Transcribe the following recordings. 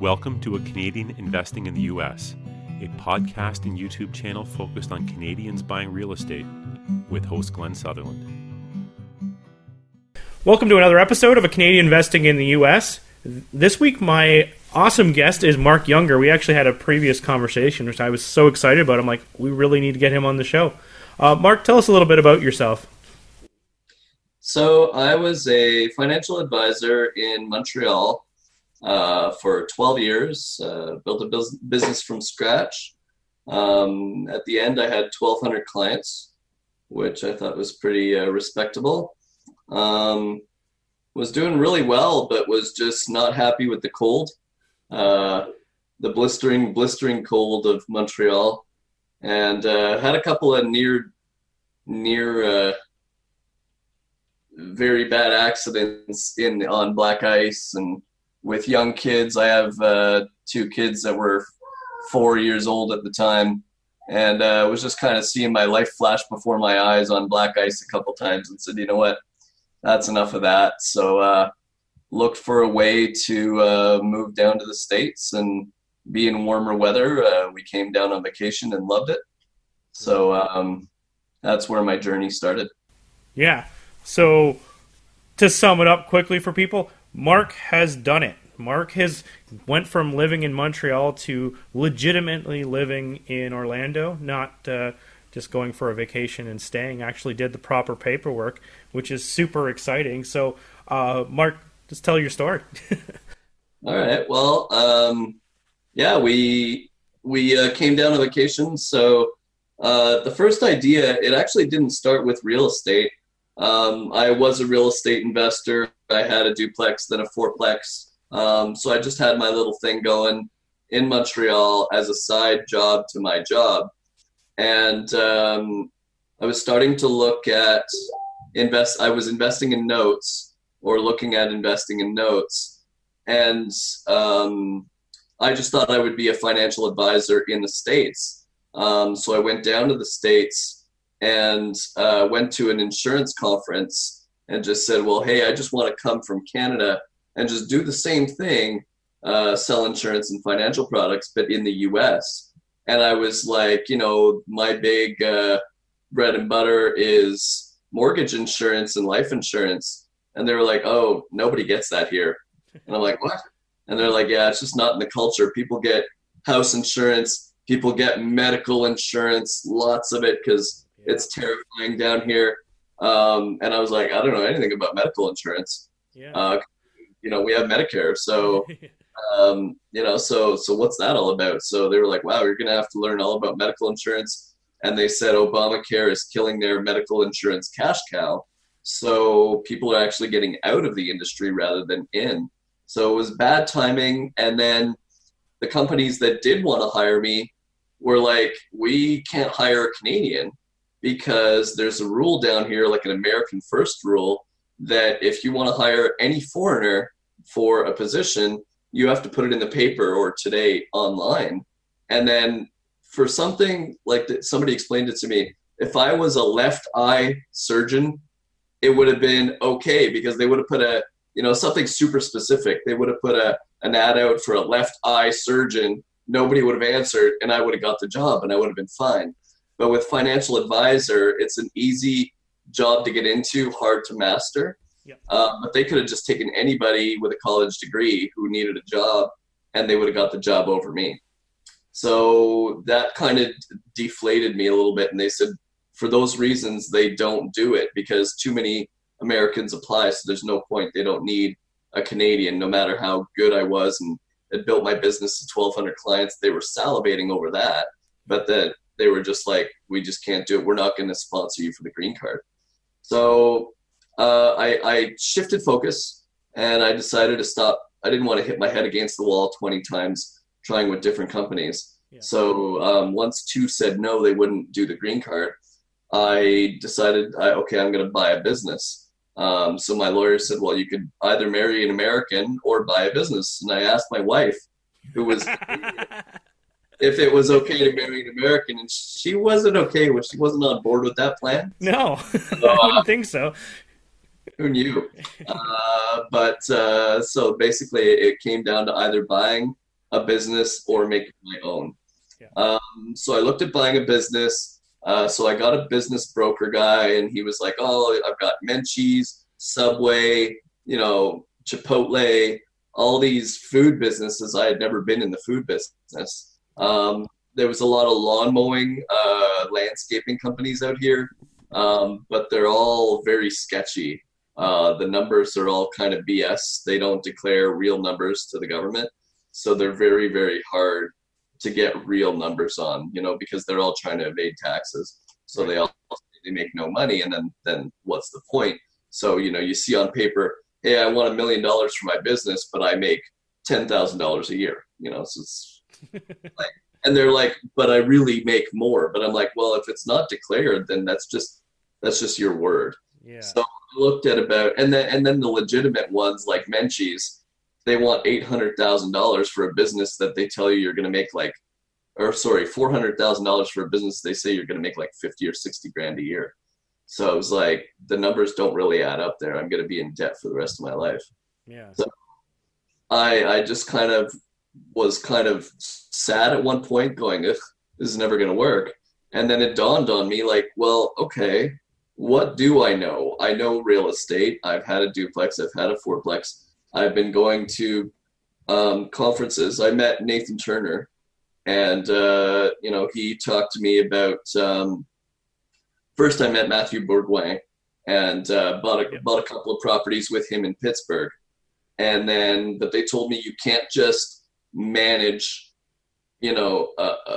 Welcome to A Canadian Investing in the U.S., a podcast and YouTube channel focused on Canadians buying real estate with host Glenn Sutherland. Welcome to another episode of A Canadian Investing in the U.S. This week, my awesome guest is Marc Younger. We actually had a previous conversation, which I was so excited about. I'm like, we really need to get him on the show. Uh, Marc, tell us a little bit about yourself. So, I was a financial advisor in Montreal uh, for 12 years, uh, built a business from scratch. Um, at the end, I had 1,200 clients, which I thought was pretty uh, respectable. Um, was doing really well, but was just not happy with the cold, uh, the blistering, blistering cold of Montreal, and uh, had a couple of near, near uh, very bad accidents in on black ice and with young kids. I have uh, two kids that were four years old at the time, and uh, was just kind of seeing my life flash before my eyes on black ice a couple times, and said, you know what, that's enough of that. So uh, looked for a way to uh, move down to the states and be in warmer weather. Uh, we came down on vacation and loved it. So um, that's where my journey started. Yeah. So to sum it up quickly for people, Marc has done it. Marc has went from living in Montreal to legitimately living in Orlando, not uh, just going for a vacation and staying. Actually, did the proper paperwork, which is super exciting. So, uh, Marc, just tell your story. All right. Well, um, yeah, we we uh, came down on vacation. So uh, the first idea, it actually didn't start with real estate. Um, I was a real estate investor. I had a duplex, then a fourplex. Um, so I just had my little thing going in Montreal as a side job to my job. And um, I was starting to look at invest. I was investing in notes or looking at investing in notes. And um, I just thought I would be a financial advisor in the States. Um, so I went down to the States and uh, went to an insurance conference and just said, well, hey, I just want to come from Canada and just do the same thing, uh, sell insurance and financial products, but in the US. And I was like, you know, my big uh, bread and butter is mortgage insurance and life insurance. And they were like, oh, nobody gets that here. And I'm like, what? And they're like, yeah, it's just not in the culture. People get house insurance, people get medical insurance, lots of it because it's terrifying down here. Um, and I was like, I don't know anything about medical insurance. Yeah. Uh, you know, we have Medicare, so um, you know, so so what's that all about? So they were like, wow, you're gonna have to learn all about medical insurance. And they said Obamacare is killing their medical insurance cash cow. So people are actually getting out of the industry rather than in. So it was bad timing. And then the companies that did want to hire me were like, we can't hire a Canadian because there's a rule down here, like an American First rule, that if you want to hire any foreigner for a position, you have to put it in the paper or today online. And then for something like that, somebody explained it to me. If I was a left eye surgeon, it would have been okay because they would have put a, you know, something super specific. They would have put a, an ad out for a left eye surgeon. Nobody would have answered, and I would have got the job and I would have been fine. But with financial advisor, it's an easy job to get into, hard to master. Um, but they could have just taken anybody with a college degree who needed a job, and they would have got the job over me. So that kind of deflated me a little bit. And they said, for those reasons, they don't do it because too many Americans apply. So there's no point. They don't need a Canadian, no matter how good I was and had built my business to 1,200 clients. They were salivating over that. But that they were just like, we just can't do it. We're not going to sponsor you for the green card. So uh, I, I shifted focus and I decided to stop. I didn't want to hit my head against the wall 20 times trying with different companies. Yeah. So um, once two said no, they wouldn't do the green card. I decided, I, okay, I'm going to buy a business. Um, so my lawyer said, well, you could either marry an American or buy a business. And I asked my wife, who was if it was okay to marry an American, and she wasn't okay with. She wasn't on board with that plan. No, so, I wouldn't uh, think so. Who knew? uh, but uh, so basically, it came down to either buying a business or making my own. Yeah. Um, so I looked at buying a business. Uh, so I got a business broker guy, and he was like, "Oh, I've got Menchie's, Subway, you know, Chipotle, all these food businesses. I had never been in the food business. Um, there was a lot of lawn mowing, uh, landscaping companies out here, um, but they're all very sketchy. Uh, the numbers are all kind of BS. They don't declare real numbers to the government, so they're very, very hard to get real numbers on. You know, because they're all trying to evade taxes, so they all they make no money, and then then what's the point? So you know, you see on paper, hey, I want a million dollars for my business, but I make ten thousand dollars a year. You know, so it's and they're like, but I really make more. But I'm like, well, if it's not declared, then that's just that's just your word. Yeah. So I looked at about, and then and then the legitimate ones like Menchie's, they want eight hundred thousand dollars for a business that they tell you you're going to make like, or sorry, four hundred thousand dollars for a business they say you're going to make like fifty or sixty grand a year. So I was like, the numbers don't really add up there. I'm going to be in debt for the rest of my life. Yeah. So I I just kind of was kind of sad at one point, going, Ugh, this is never going to work. And then it dawned on me, like, well, okay, what do I know? I know real estate. I've had a duplex. I've had a fourplex. I've been going to um, conferences. I met Nathan Turner, and uh, you know he talked to me about. Um, first, I met Matthew Bourgoin, and uh, bought a Yeah. bought a couple of properties with him in Pittsburgh, and then but they told me you can't just manage, you know,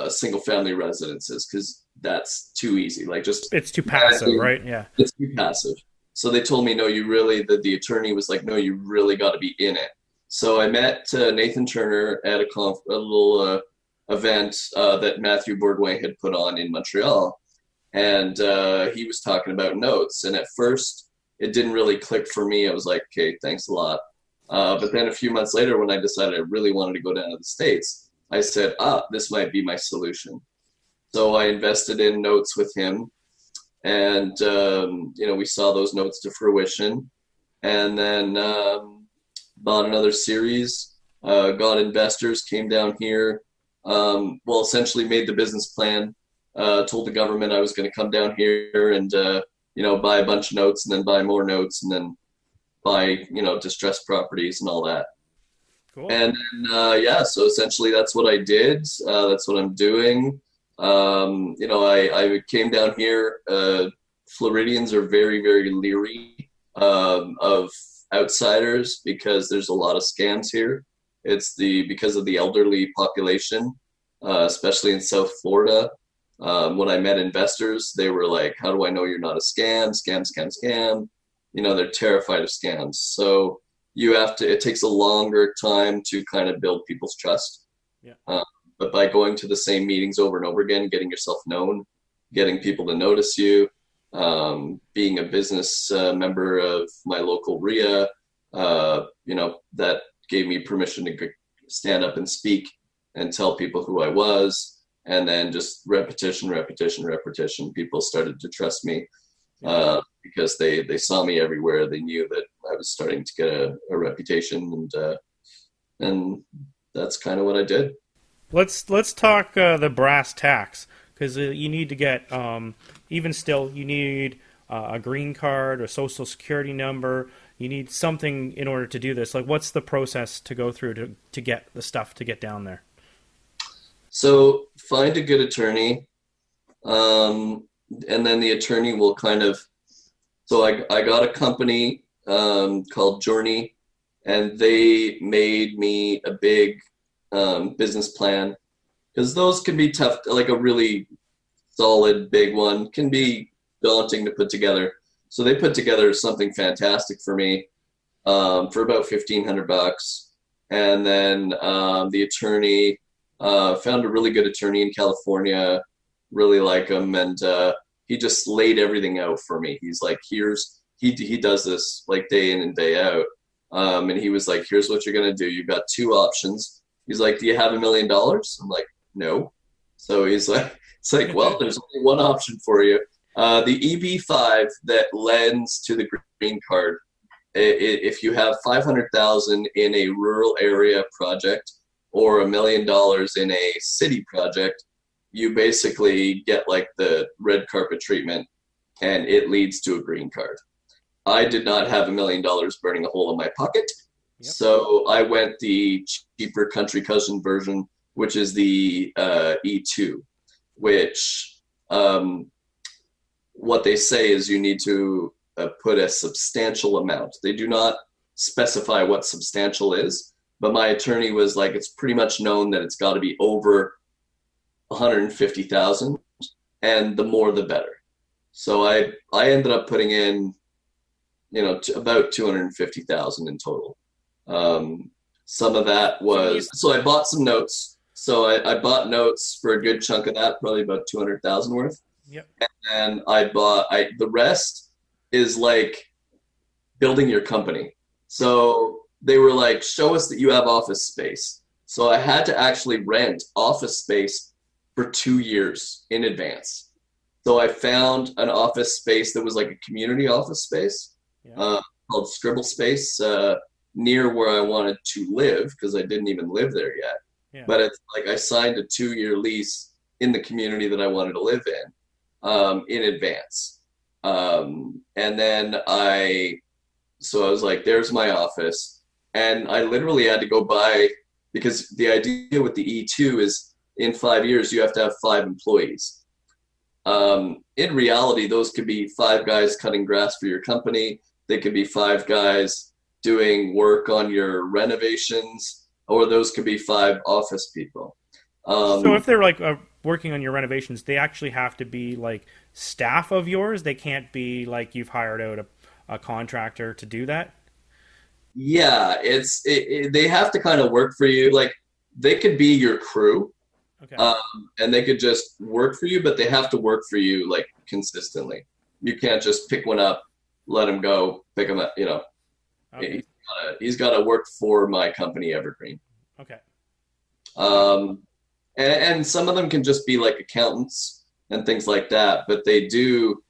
single family residences because that's too easy. Like just It's too passive, Exactly. right? Yeah. it's too passive. So they told me, no, you really, the, the attorney was like, no, you really got to be in it. So I met uh, Nathan Turner at a, conf- a little uh, event uh, that Matthew Bourgoin had put on in Montreal. And uh, he was talking about notes. And at first, it didn't really click for me. I was like, okay, thanks a lot. Uh, but then a few months later, when I decided I really wanted to go down to the States, I said, ah, this might be my solution. So I invested in notes with him and um, you know we saw those notes to fruition and then um, bought another series uh, got investors came down here um, well essentially made the business plan uh, told the government i was going to come down here and uh, you know buy a bunch of notes and then buy more notes and then buy you know distressed properties and all that Cool. and then, uh, yeah, so essentially that's what I did. Uh, that's what I'm doing. Um, you know, I, I came down here. Uh, Floridians are very, very leery um, of outsiders because there's a lot of scams here. It's the because of the elderly population, uh, especially in South Florida. Um, when I met investors, they were like, "How do I know you're not a scam? Scam, scam, scam." You know, they're terrified of scams. So you have to it takes a longer time to kind of build people's trust Yeah. uh, but by going to the same meetings over and over again getting yourself known getting people to notice you um, being a business uh, member of my local REIA uh, you know that gave me permission to g- stand up and speak and tell people who i was and then just repetition repetition repetition people started to trust me uh, because they they saw me everywhere. They knew that I was starting to get a, a reputation, and uh, and that's kind of what I did. Let's let's talk uh, the brass tacks because uh, you need to get um, even still you need uh, a green card, a social security number. You need something in order to do this. Like, what's the process to go through to to get the stuff to get down there? So find a good attorney, um, and then the attorney will kind of. So I I got a company um, called Journey, and they made me a big um, business plan because those can be tough. Like a really solid big one can be daunting to put together. So they put together something fantastic for me um, for about fifteen hundred bucks, and then um, the attorney uh, found a really good attorney in California. Really like him, and uh, he just laid everything out for me. He's like, "Here's he he does this like day in and day out." Um, and he was like, "Here's what you're gonna do. You've got two options." He's like, "Do you have a million dollars?" I'm like, "No." So he's like, "It's like, well, there's only one option for you. Uh, the EB5 that lends to the green card. If you have 500,000 in a rural area project, or a million dollars in a city project, you basically get like the red carpet treatment and it leads to a green card. I did not have a million dollars burning a hole in my pocket. Yep. So I went the cheaper country cousin version, which is the uh, E2, which um, what they say is you need to uh, put a substantial amount. They do not specify what substantial is, but my attorney was like, it's pretty much known that it's got to be over 150,000, and the more the better. So I I ended up putting in, you know, t- about 250,000 in total. Um, some of that was so I bought some notes. So I, I bought notes for a good chunk of that, probably about 200,000 worth. Yep. And I bought I the rest is like building your company. So they were like, show us that you have office space. So I had to actually rent office space for two years in advance. So I found an office space that was like a community office space yeah. uh, called Scribble Space uh, near where I wanted to live because I didn't even live there yet. Yeah. But it's like I signed a two year lease in the community that I wanted to live in um, in advance. Um, and then I, so I was like, there's my office. And I literally had to go buy, because the idea with the E2 is in five years, you have to have five employees. Um, in reality, those could be five guys cutting grass for your company. They could be five guys doing work on your renovations, or those could be five office people. Um, so if they're like uh, working on your renovations, they actually have to be like staff of yours. They can't be like you've hired out a, a contractor to do that. Yeah, it's it, it, they have to kind of work for you. Like they could be your crew, okay. um, and they could just work for you, but they have to work for you like consistently. You can't just pick one up, let him go, pick him up. You know, okay. he's got to work for my company, Evergreen. Okay. Um, and, and some of them can just be like accountants and things like that, but they do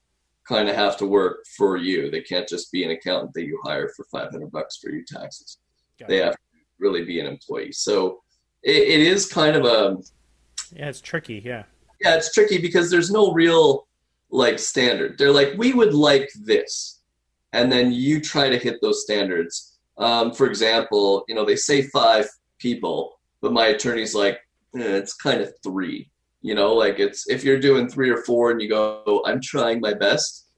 kind of have to work for you. They can't just be an accountant that you hire for 500 bucks for your taxes. Got they it. have to really be an employee. So it, it is kind of a yeah, it's tricky. Yeah, yeah, it's tricky because there's no real like standard. They're like, we would like this, and then you try to hit those standards. Um, for example, you know, they say five people, but my attorney's like, eh, it's kind of three you know, like it's if you're doing three or four and you go, I'm trying my best,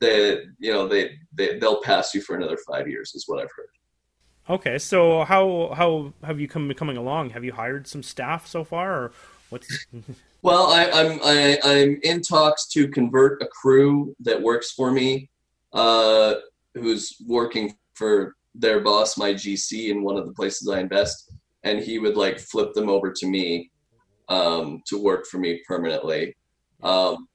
that you know they, they they'll pass you for another five years is what I've heard. Okay, so how how have you come coming along? Have you hired some staff so far, or what's? well, I, I'm I, I'm in talks to convert a crew that works for me, uh, who's working for their boss, my GC, in one of the places I invest, and he would like flip them over to me um, to work for me permanently. Um,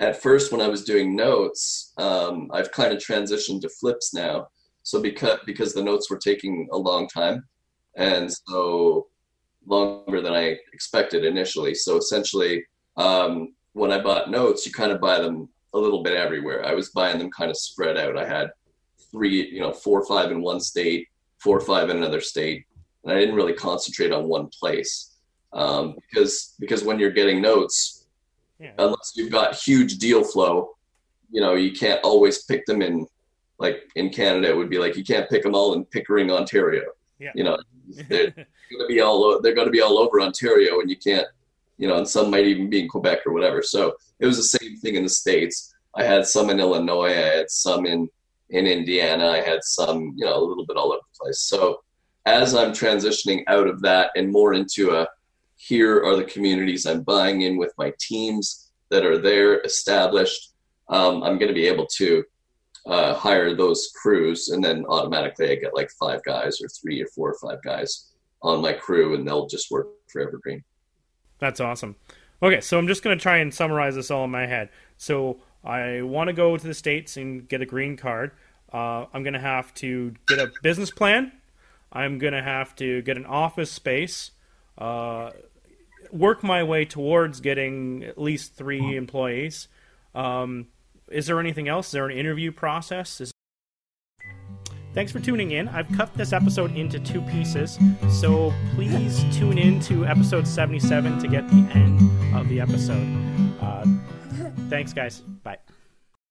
at first, when I was doing notes, um, I've kind of transitioned to flips now. So because because the notes were taking a long time, and so longer than I expected initially. So essentially, um, when I bought notes, you kind of buy them a little bit everywhere. I was buying them kind of spread out. I had three, you know, four or five in one state, four or five in another state, and I didn't really concentrate on one place um, because because when you're getting notes, yeah. unless you've got huge deal flow, you know you can't always pick them in. Like in Canada, it would be like you can't pick them all in Pickering, Ontario. Yeah. You know, they're going to be all they're going to be all over Ontario, and you can't. You know, and some might even be in Quebec or whatever. So it was the same thing in the states. I had some in Illinois. I had some in in Indiana. I had some, you know, a little bit all over the place. So as I'm transitioning out of that and more into a here are the communities I'm buying in with my teams that are there established. Um, I'm going to be able to uh, hire those crews, and then automatically I get like five guys or three or four or five guys on my crew, and they'll just work for Evergreen. That's awesome. Okay, so I'm just going to try and summarize this all in my head. So I want to go to the States and get a green card. Uh, I'm going to have to get a business plan. I'm going to have to get an office space. Uh, work my way towards getting at least three employees. Um, is there anything else? Is there an interview process? Is thanks for tuning in. I've cut this episode into two pieces, so please tune in to episode 77 to get the end of the episode. Uh, thanks, guys.